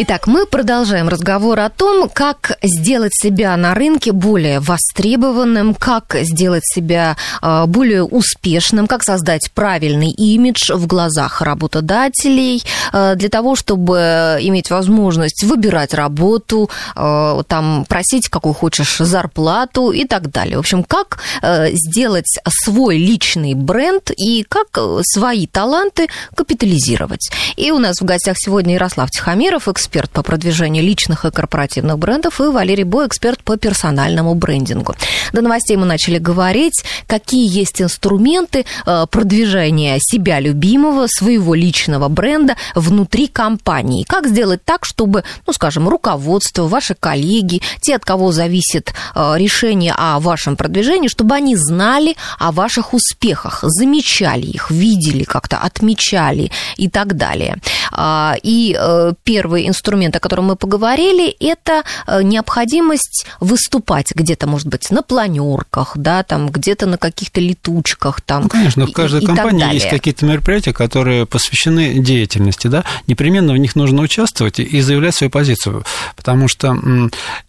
Итак, мы продолжаем разговор о том, как сделать себя на рынке более востребованным, как сделать себя а, более успешным, как создать правильный имидж в глазах работодателей, а, для того, чтобы иметь возможность выбирать работу, а, там, просить, какую хочешь, зарплату и так далее. В общем, как сделать свой личный бренд и как свои таланты капитализировать. И у нас в гостях сегодня Ярослав Тихомиров, эксперт эксперт по продвижению личных и корпоративных брендов, и Валерий Бо, эксперт по персональному брендингу. До новостей мы начали говорить, какие есть инструменты э, продвижения себя любимого, своего личного бренда внутри компании. Как сделать так, чтобы, ну, скажем, руководство, ваши коллеги, те, от кого зависит э, решение о вашем продвижении, чтобы они знали о ваших успехах, замечали их, видели как-то, отмечали и так далее. А, и э, первый инструмент инструмент, о котором мы поговорили, это э, необходимость выступать где-то, может быть, на планерках, да, там где-то на каких-то летучках. Там, ну, конечно, в каждой и, компании есть какие-то мероприятия, которые посвящены деятельности, да, непременно в них нужно участвовать и заявлять свою позицию, потому что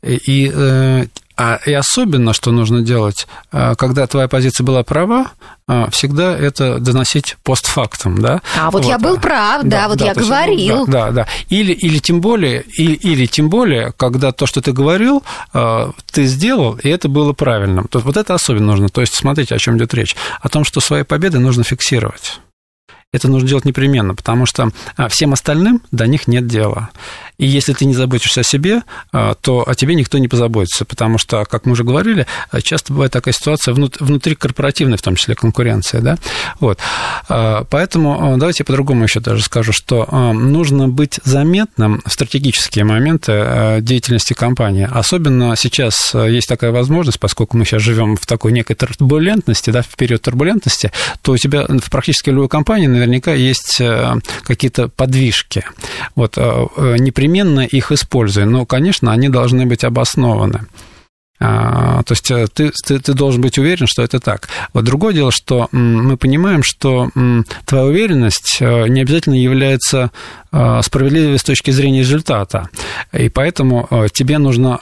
и э, а, и особенно, что нужно делать, а, когда твоя позиция была права, а, всегда это доносить постфактум, да? А вот, вот. я был прав, да, да вот да, я говорил. да, да, да. Или, или тем более, или, или тем более, когда то, что ты говорил, ты сделал, и это было правильным. То, вот это особенно нужно. То есть, смотрите, о чем идет речь. О том, что свои победы нужно фиксировать это нужно делать непременно, потому что всем остальным до них нет дела. И если ты не заботишься о себе, а, то о тебе никто не позаботится, потому что, как мы уже говорили, часто бывает такая ситуация внутри корпоративной, в том числе конкуренция, да, вот. А, поэтому а, давайте я по-другому еще даже скажу, что нужно быть заметным в стратегические моменты деятельности компании. Особенно сейчас есть такая возможность, поскольку мы сейчас живем в такой некой турбулентности, да, в период турбулентности, то у тебя в практически любой компании наверняка есть какие-то подвижки. Вот непременно непременно их используй, но, конечно, они должны быть обоснованы. А, то есть э, ты, ты, ты должен быть уверен, что это так. Вот другое дело, что мы понимаем, что твоя уверенность э, не обязательно является э, справедливой с точки зрения результата. И поэтому тебе нужно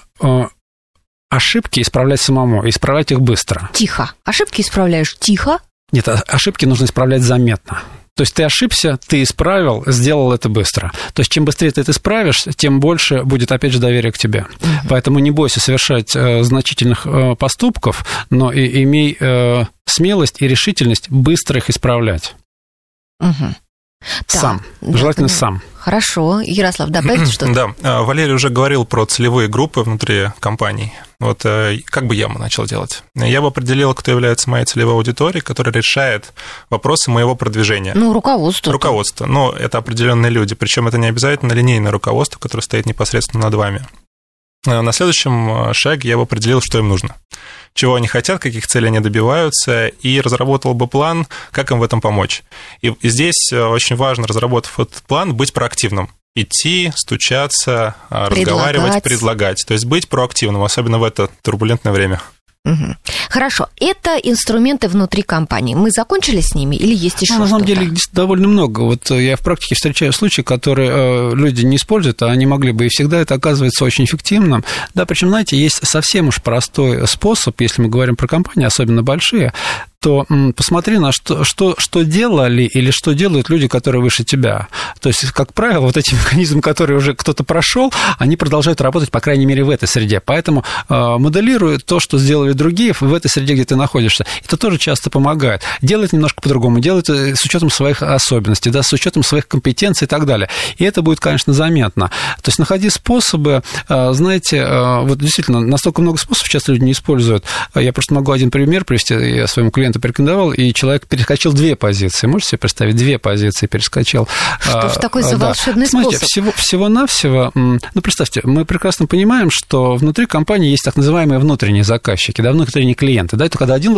ошибки исправлять самому, исправлять их быстро. Тихо. Ошибки исправляешь тихо? Нет, а, ошибки нужно исправлять заметно. То есть ты ошибся, ты исправил, сделал это быстро. То есть чем быстрее ты это исправишь, тем больше будет, опять же, доверие к тебе. Угу. Поэтому не бойся совершать э, значительных э, поступков, но и имей э, смелость и решительность быстро их исправлять. Угу. Сам. Да, Желательно да, сам. Хорошо. Ярослав, добавить что-то? Да, а, Валерий уже говорил про целевые группы внутри компаний. Вот э, как бы я бы начал делать? Я бы определил, кто является моей целевой аудиторией, которая решает вопросы моего продвижения. Ну, руководство. Руководство. Но это определенные люди. Причем это не обязательно линейное руководство, которое стоит непосредственно над вами. Э, на следующем э, шаге я бы определил, что им нужно чего они хотят, каких целей они добиваются, и разработал бы план, как им в этом помочь. И, здесь э, очень важно, разработав этот план, быть проактивным идти, стучаться, предлагать. разговаривать, предлагать. То есть быть проактивным, особенно в это турбулентное время. Угу. Хорошо. Это инструменты внутри компании. Мы закончили с ними или есть еще ну, На самом деле их довольно много. Вот э, я в практике встречаю случаи, которые э, люди не используют, а они могли бы, и всегда это оказывается очень эффективным. Да, причем, знаете, есть совсем уж простой способ, если мы говорим про компании, особенно большие, то посмотри на что, что, что делали или что делают люди, которые выше тебя. То есть, как правило, вот эти механизмы, которые уже кто-то прошел, они продолжают работать, по крайней мере, в этой среде. Поэтому э, моделируй то, что сделали другие в этой среде, где ты находишься. Это тоже часто помогает. Делать немножко по-другому, делать э, с учетом своих особенностей, да, с учетом своих компетенций и так далее. И это будет, конечно, заметно. То есть, находи способы, э, знаете, вот действительно, настолько много способов сейчас люди не используют. Я просто могу один пример привести я своему клиенту клиента порекомендовал, и человек перескочил две позиции. Можете себе представить? Две позиции перескочил. Что ж такой за да. волшебный Смотрите, способ? Всего, всего-навсего, ну, представьте, мы прекрасно понимаем, что внутри компании есть так называемые внутренние заказчики, да, внутренние клиенты, да, это когда один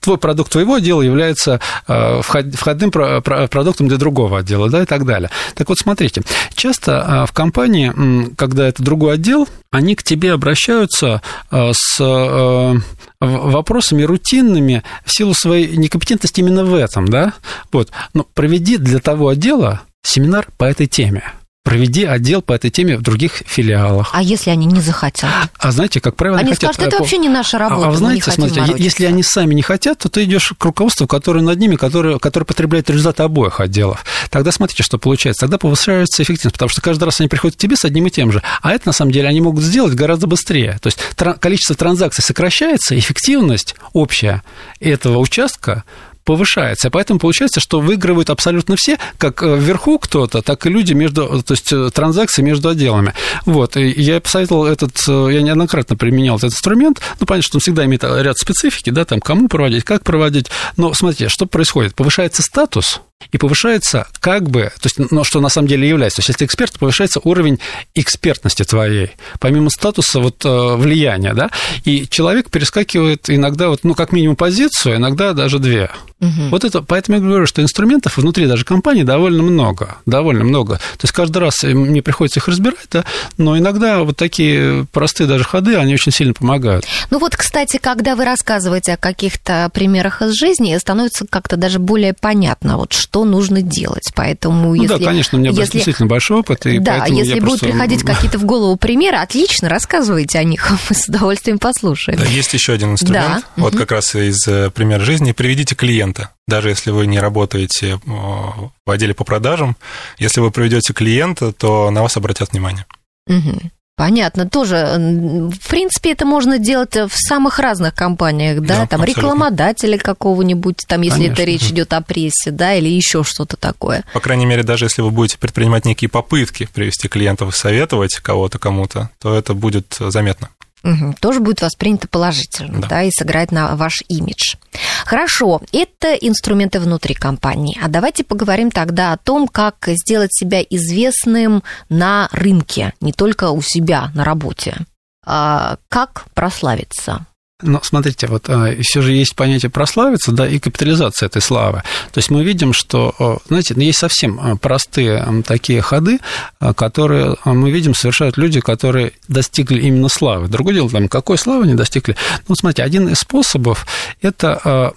твой продукт твоего отдела является входным продуктом для другого отдела, да, и так далее. Так вот, смотрите, часто в компании, когда это другой отдел, они к тебе обращаются с вопросами рутинными в силу своей некомпетентности именно в этом, да, вот, но проведи для того отдела семинар по этой теме проведи отдел по этой теме в других филиалах. А если они не захотят? А знаете, как правило, они, они скажут, это вообще не наша работа. А, а знаете, смотрите, морочиться. если они сами не хотят, то ты идешь к руководству, которое над ними, которое, которое потребляет результаты обоих отделов. Тогда смотрите, что получается. Тогда повышается эффективность, потому что каждый раз они приходят к тебе с одним и тем же. А это, на самом деле, они могут сделать гораздо быстрее. То есть количество транзакций сокращается, эффективность общая этого участка повышается. Поэтому получается, что выигрывают абсолютно все, как э, вверху кто-то, так и люди между, то есть э, транзакции между отделами. Вот, и я посоветовал этот, э, я неоднократно применял этот инструмент, ну, понятно, что он всегда имеет ряд специфики, да, там, кому проводить, как проводить, но смотрите, что происходит? Повышается статус, и повышается как бы, то есть, ну, что на самом деле является. То есть, если ты эксперт, повышается уровень экспертности твоей, помимо статуса вот влияния, да, и человек перескакивает иногда вот, ну, как минимум позицию, иногда даже две. Угу. Вот это, поэтому я говорю, что инструментов внутри даже компании довольно много, довольно много. То есть каждый раз мне приходится их разбирать, да, но иногда вот такие простые даже ходы, они очень сильно помогают. Ну вот, кстати, когда вы рассказываете о каких-то примерах из жизни, становится как-то даже более понятно, вот что нужно делать. Поэтому ну если, да, конечно, у меня если, действительно большой опыт. И да, если будут просто... приходить какие-то в голову примеры, отлично, рассказывайте о них, мы с удовольствием послушаем. Да, есть еще один инструмент, да. вот угу. как раз из э, примера жизни. Приведите клиента клиента. Даже если вы не работаете в отделе по продажам, если вы приведете клиента, то на вас обратят внимание. Угу. Понятно, тоже, в принципе, это можно делать в самых разных компаниях, да, да там абсолютно. рекламодателя какого-нибудь, там, если Конечно. это речь идет о прессе, да, или еще что-то такое. По крайней мере, даже если вы будете предпринимать некие попытки привести клиентов и советовать кого-то кому-то, то это будет заметно. Угу, тоже будет воспринято положительно, да. да, и сыграть на ваш имидж. Хорошо, это инструменты внутри компании. А давайте поговорим тогда о том, как сделать себя известным на рынке, не только у себя на работе. А как прославиться? Но смотрите, вот а, все же есть понятие прославиться, да, и капитализация этой славы. То есть мы видим, что, знаете, есть совсем а, простые такие ходы, а, которые мы видим совершают люди, которые достигли именно славы. Другое дело, там, какой славы они достигли. Ну, смотрите, один из способов это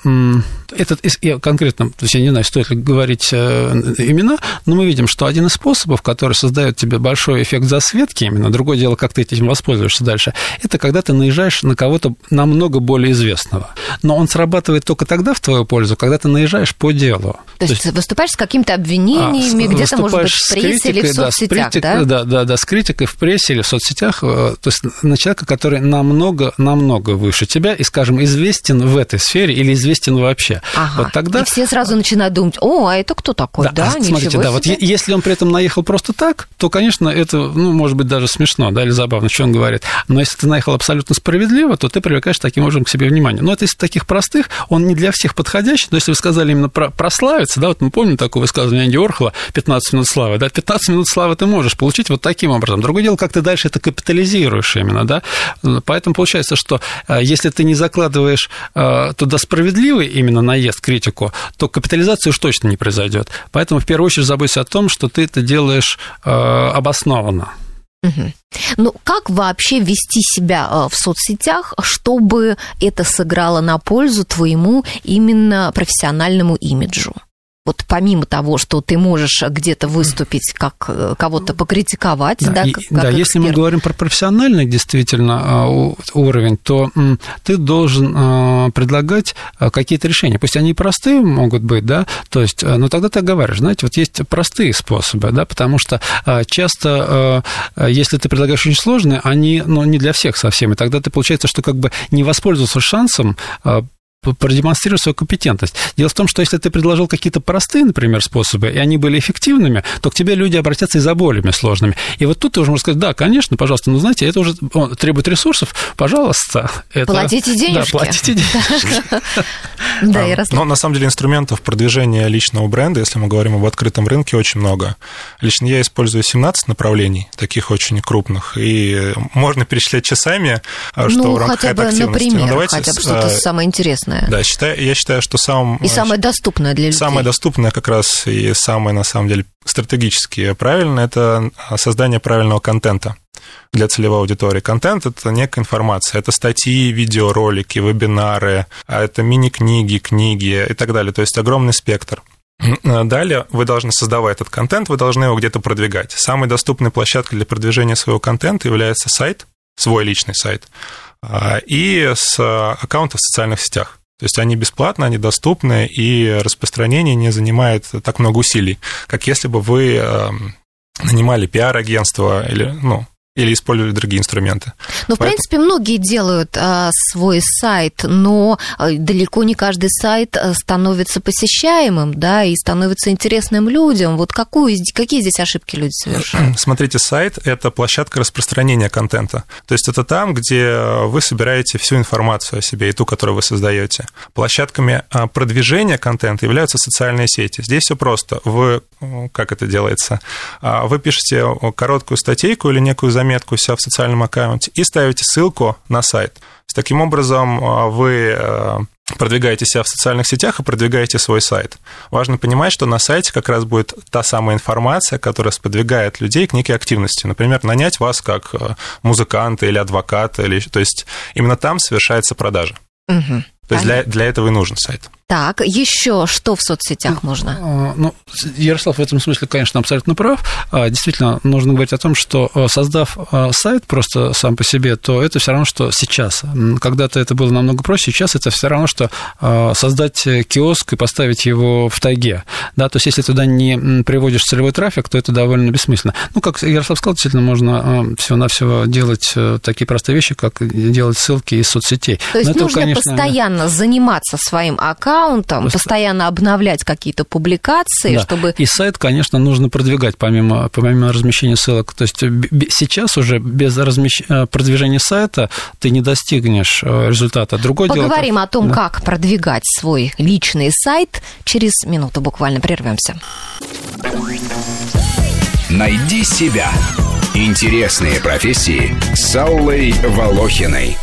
этот конкретно, то есть я не знаю, стоит ли говорить э, имена, но мы видим, что один из способов, который создает тебе большой эффект засветки, именно другое дело, как ты этим воспользуешься дальше, это когда ты наезжаешь на кого-то намного более известного. Но он срабатывает только тогда в твою пользу, когда ты наезжаешь по делу. То, то есть, есть выступаешь с какими-то обвинениями, а, где-то, может быть, в прессе или в соцсетях, да, критик, да? Да, да, да, с критикой в прессе или в соцсетях, э, то есть на человека, который намного, намного выше тебя и, скажем, известен в этой сфере или известен вообще. Ага. Вот тогда... И все сразу начинают думать, о, а это кто такой? Да, да а, смотрите, да, себе. вот если он при этом наехал просто так, то, конечно, это, ну, может быть, даже смешно, да, или забавно, что он говорит. Но если ты наехал абсолютно справедливо, то ты привлекаешь таким образом к себе внимание. Но это из таких простых, он не для всех подходящий, но если вы сказали именно про прославиться, да, вот мы помним такое высказывание Анди Орхола, 15 минут славы, да, 15 минут славы ты можешь получить вот таким образом. Другое дело, как ты дальше это капитализируешь именно, да. Поэтому получается, что э, если ты не закладываешь э, туда справедливый именно наезд, критику, то капитализация уж точно не произойдет. Поэтому в первую очередь заботься о том, что ты это делаешь э, обоснованно. Ну, как вообще вести себя э, в соцсетях, чтобы это сыграло на пользу твоему именно профессиональному имиджу? Вот помимо того, что ты можешь где-то выступить, как э, кого-то покритиковать, да, да, и, как, да если мы говорим про профессиональный действительно а, уровень, то ты должен а, предлагать а, какие-то решения. Пусть они простые могут быть, да, то есть, но тогда ты говоришь, знаете, вот есть простые способы, да, потому что часто, если ты предлагаешь очень сложные, они, ну, не для всех совсем, и тогда ты получается, что как бы не воспользовался шансом продемонстрировать свою компетентность. Дело в том, что если ты предложил какие-то простые, например, способы, и они были эффективными, то к тебе люди обратятся и за более сложными. И вот тут ты уже можешь сказать, да, конечно, пожалуйста, но знаете, это уже требует ресурсов, пожалуйста. Это... Платите денежки. Да, платите денежки. Да, Ярослав. Но на самом деле инструментов продвижения личного бренда, если мы говорим об открытом рынке, очень много. Лично я использую 17 направлений, таких очень крупных, и можно перечислять часами, а, что ну, в рамках хотя бы, активности. Например, давайте, хотя бы что-то самое интересное. Да, считаю, я считаю, что самым... И самое доступное для людей. Самое доступное как раз и самое, на самом деле, стратегически правильно – это создание правильного контента для целевой аудитории. Контент – это некая информация, это статьи, видеоролики, вебинары, а это мини-книги, книги и так далее, то есть огромный спектр. Далее вы должны создавать этот контент, вы должны его где-то продвигать. Самой доступной площадкой для продвижения своего контента является сайт, свой личный сайт, а, и с аккаунтов в социальных сетях. То есть они бесплатны, они доступны, и распространение не занимает так много усилий, как если бы вы эм, нанимали пиар-агентство или, ну, или использовали другие инструменты. Ну, в Поэтому... принципе, многие делают а, свой сайт, но а, далеко не каждый сайт а, становится посещаемым, да, и становится интересным людям. Вот какую, какие здесь ошибки люди совершают? Смотрите, сайт – это площадка распространения контента. То есть это там, где вы собираете всю информацию о себе и ту, которую вы создаете. Площадками а, продвижения контента являются социальные сети. Здесь все просто. Вы, как это делается? Вы пишете короткую статейку или некую заметку, заметку у себя в социальном аккаунте и ставите ссылку на сайт. Таким образом, а, вы э, продвигаете себя в социальных сетях и продвигаете свой сайт. Важно понимать, что на сайте как раз будет та самая информация, которая сподвигает людей к некой активности. Например, нанять вас как э, музыканта или адвоката, или... то есть именно там совершается продажа. Угу. То есть для, для этого и нужен сайт. Так, еще что в соцсетях можно? А, ну, Ярослав в этом смысле, конечно, абсолютно прав. А, действительно, нужно говорить о том, что а, создав сайт просто сам по себе, то это все равно, что сейчас. Когда-то это было намного проще, сейчас это все равно, что создать киоск и поставить его в тайге. Да, то есть, если туда не приводишь целевой трафик, то это довольно бессмысленно. Ну, как Ярослав сказал, действительно, можно всего-навсего делать э, такие простые вещи, как делать ссылки из соцсетей. То есть, Но нужно это, конечно... постоянно заниматься своим аккаунтом, аккаунтом, постоянно обновлять какие-то публикации, да. чтобы... И сайт, конечно, нужно продвигать помимо, помимо размещения ссылок. То есть сейчас уже без размещ... Э, продвижения сайта ты не достигнешь э, результата. Другое Поговорим дело, о том, да. как продвигать свой личный сайт. Через минуту буквально прервемся. Найди себя. Интересные профессии с Аллой Волохиной.